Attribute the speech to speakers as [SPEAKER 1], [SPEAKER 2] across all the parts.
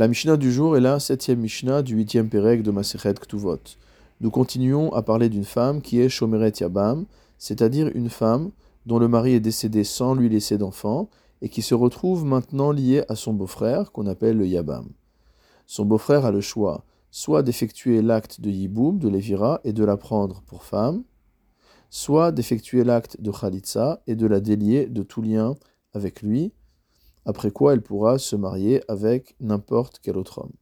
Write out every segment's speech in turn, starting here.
[SPEAKER 1] La Mishnah du jour est la septième Mishnah du huitième Pérec de Masechet Ktuvot. Nous continuons à parler d'une femme qui est Shomeret Yabam, c'est-à-dire une femme dont le mari est décédé sans lui laisser d'enfant et qui se retrouve maintenant liée à son beau-frère qu'on appelle le Yabam. Son beau-frère a le choix soit d'effectuer l'acte de Yiboum, de Lévira, et de la prendre pour femme, soit d'effectuer l'acte de Khalitsa et de la délier de tout lien avec lui, après quoi elle pourra se marier avec n'importe quel autre homme.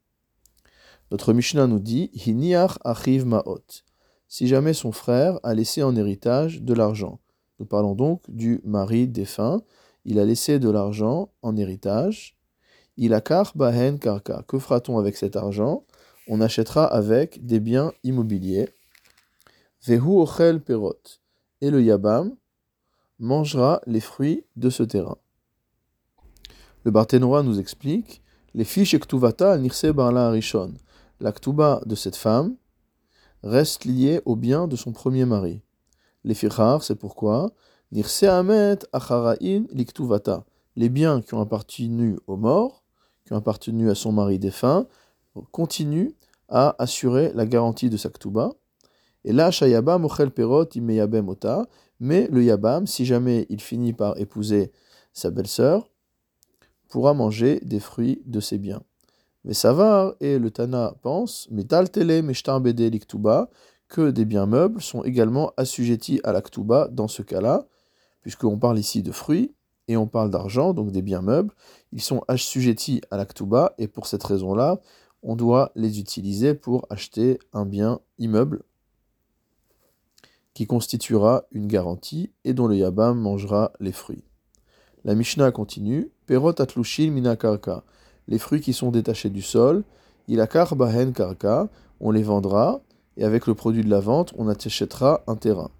[SPEAKER 1] Notre Mishnah nous dit Hiniach achiv ma'ot. Si jamais son frère a laissé en héritage de l'argent. Nous parlons donc du mari défunt. Il a laissé de l'argent en héritage. Il bahen karka. Que fera-t-on avec cet argent? On achètera avec des biens immobiliers. Vehu ochel perot. Et le yabam mangera les fruits de ce terrain. Le Barthénois nous explique les fiches Ktuvata Nirse Barla Arishon. La Ktuba de cette femme reste liée au bien de son premier mari. Les fichar, c'est pourquoi Nirse Amet Acharain Liktuvata. Les biens qui ont appartenu aux morts, qui ont appartenu à son mari défunt, continuent à assurer la garantie de sa Ktuba. Et là, Shayabam Ochel Perot Imeyabem Ota. Mais le Yabam, si jamais il finit par épouser sa belle-sœur, pourra manger des fruits de ses biens. Mais Savar et le Tana pensent, Metal Tele Liktuba, que des biens meubles sont également assujettis à l'Aktuba dans ce cas-là, puisqu'on parle ici de fruits et on parle d'argent, donc des biens meubles, ils sont assujettis à l'Aktuba et pour cette raison-là, on doit les utiliser pour acheter un bien immeuble qui constituera une garantie et dont le Yabam mangera les fruits. La Mishnah continue Perot atlushin mina. Les fruits qui sont détachés du sol, ilakar bahen karka, on les vendra, et avec le produit de la vente, on achètera un terrain.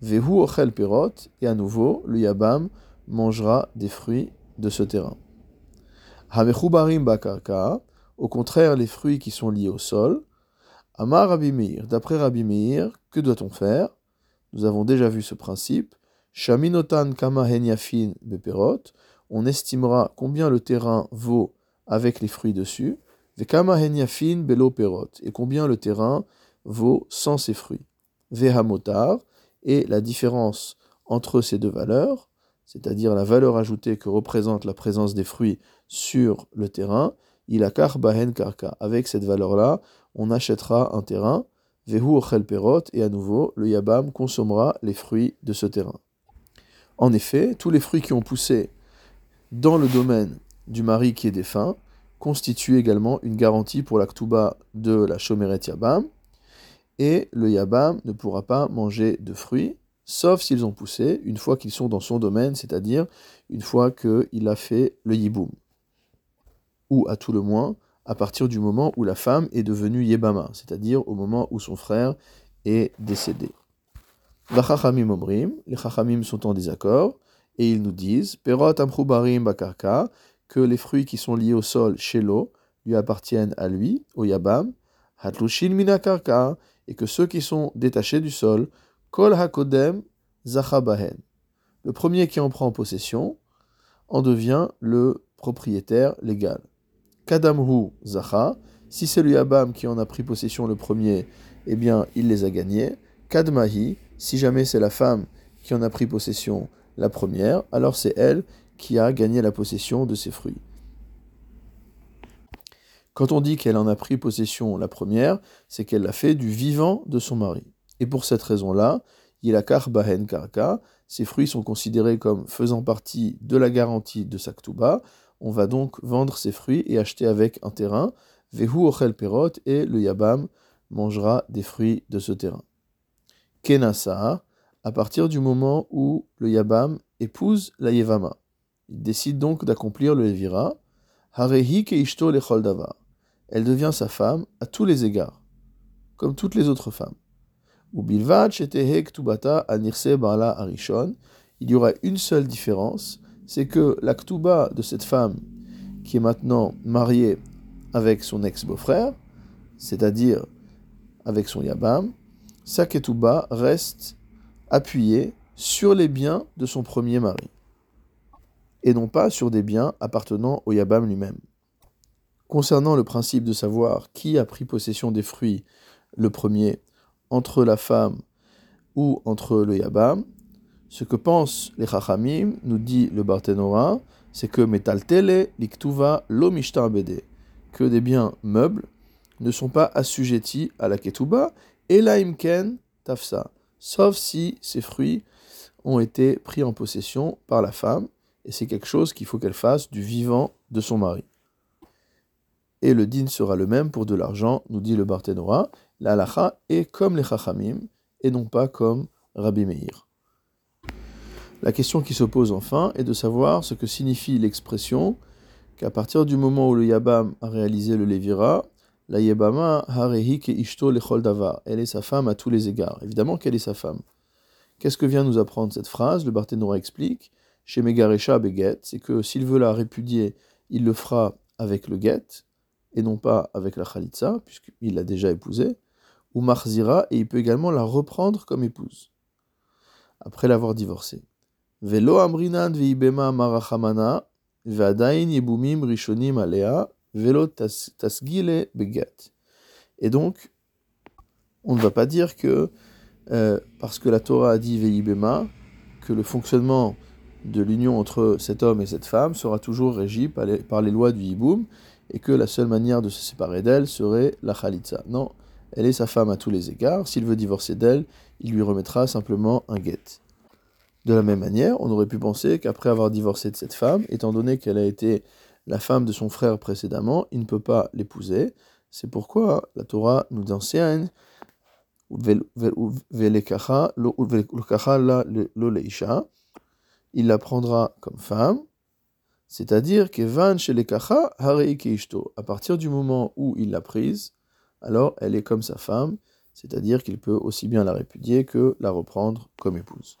[SPEAKER 1] Vehu ochel perot, et à nouveau, le yabam mangera des fruits de ce terrain. Hamechubarim bakarka, au contraire, les fruits qui sont liés au sol. Amar Rabbi d'après Rabbi Meir, que doit-on faire? Nous avons déjà vu ce principe. On estimera combien le terrain vaut avec les fruits dessus, vekama henyafin belo perot, et combien le terrain vaut sans ses fruits. Vehamotar, et la différence entre ces deux valeurs, c'est-à-dire la valeur ajoutée que représente la présence des fruits sur le terrain, il a bahen karka. Avec cette valeur-là, on achètera un terrain, vehu et à nouveau, le yabam consommera les fruits de ce terrain. En effet, tous les fruits qui ont poussé dans le domaine du mari qui est défunt constituent également une garantie pour l'actuba de la Shomeret Yabam, et le Yabam ne pourra pas manger de fruits, sauf s'ils ont poussé une fois qu'ils sont dans son domaine, c'est-à-dire une fois qu'il a fait le Yiboum. Ou à tout le moins, à partir du moment où la femme est devenue Yebama, c'est-à-dire au moment où son frère est décédé les chachamim sont en désaccord, et ils nous disent, que les fruits qui sont liés au sol chez l'eau lui appartiennent à lui, au yabam, hatlushin minakarka, et que ceux qui sont détachés du sol, kol hakodem zachabahen. Le premier qui en prend possession en devient le propriétaire légal. Kadamhu zacha, si c'est le yabam qui en a pris possession le premier, eh bien il les a gagnés. Kadmahi, si jamais c'est la femme qui en a pris possession la première, alors c'est elle qui a gagné la possession de ces fruits. Quand on dit qu'elle en a pris possession la première, c'est qu'elle l'a fait du vivant de son mari. Et pour cette raison-là, il a bahen karka, ces fruits sont considérés comme faisant partie de la garantie de Saktuba. On va donc vendre ces fruits et acheter avec un terrain. Vehu ochel perot et le yabam mangera des fruits de ce terrain. Kenasa, à partir du moment où le Yabam épouse la Yevama. Il décide donc d'accomplir le Levira. Harehi keishto Elle devient sa femme à tous les égards, comme toutes les autres femmes. Ou ktubata anirse bala arishon. Il y aura une seule différence, c'est que la ktuba de cette femme, qui est maintenant mariée avec son ex-beau-frère, c'est-à-dire avec son Yabam, sa reste appuyée sur les biens de son premier mari, et non pas sur des biens appartenant au Yabam lui-même. Concernant le principe de savoir qui a pris possession des fruits le premier, entre la femme ou entre le Yabam, ce que pensent les Chachamim, nous dit le Barthénora, c'est que Metaltele liktuva lo bede, que des biens meubles ne sont pas assujettis à la Ketuba, et la imken tafsa, sauf si ces fruits ont été pris en possession par la femme, et c'est quelque chose qu'il faut qu'elle fasse du vivant de son mari. Et le din sera le même pour de l'argent, nous dit le Barthénora, la halacha est comme les chachamim, et non pas comme Rabbi Meir. La question qui se pose enfin est de savoir ce que signifie l'expression qu'à partir du moment où le Yabam a réalisé le Lévira, la Yabama harehi ke ishto lechol davar, elle est sa femme à tous les égards. Évidemment qu'elle est sa femme. Qu'est-ce que vient nous apprendre cette phrase? Le Barthénora explique chez Megaresha Beget, c'est que s'il veut la répudier, il le fera avec le get, et non pas avec la Khalitsa, puisqu'il l'a déjà épousée, ou Marzira, et il peut également la reprendre comme épouse, après l'avoir divorcée. Velo amrinan veibema marachamana, ve'adain yebumim rishonim alea, velo tasgile beget. Et donc, on ne va pas dire que euh, parce que la Torah a dit Veibema, que le fonctionnement de l'union entre cet homme et cette femme sera toujours régi par les, lois du Hiboum, et que la seule manière de se séparer d'elle serait la Khalitza. Non, elle est sa femme à tous les égards, s'il veut divorcer d'elle, il lui remettra simplement un guet. De la même manière, on aurait pu penser qu'après avoir divorcé de cette femme, étant donné qu'elle a été la femme de son frère précédemment, il ne peut pas l'épouser. C'est pourquoi la Torah nous enseigne il la prendra comme femme, c'est-à-dire que chez à partir du moment où il l'a prise, alors elle est comme sa femme, c'est-à-dire qu'il peut aussi bien la répudier que la reprendre comme épouse.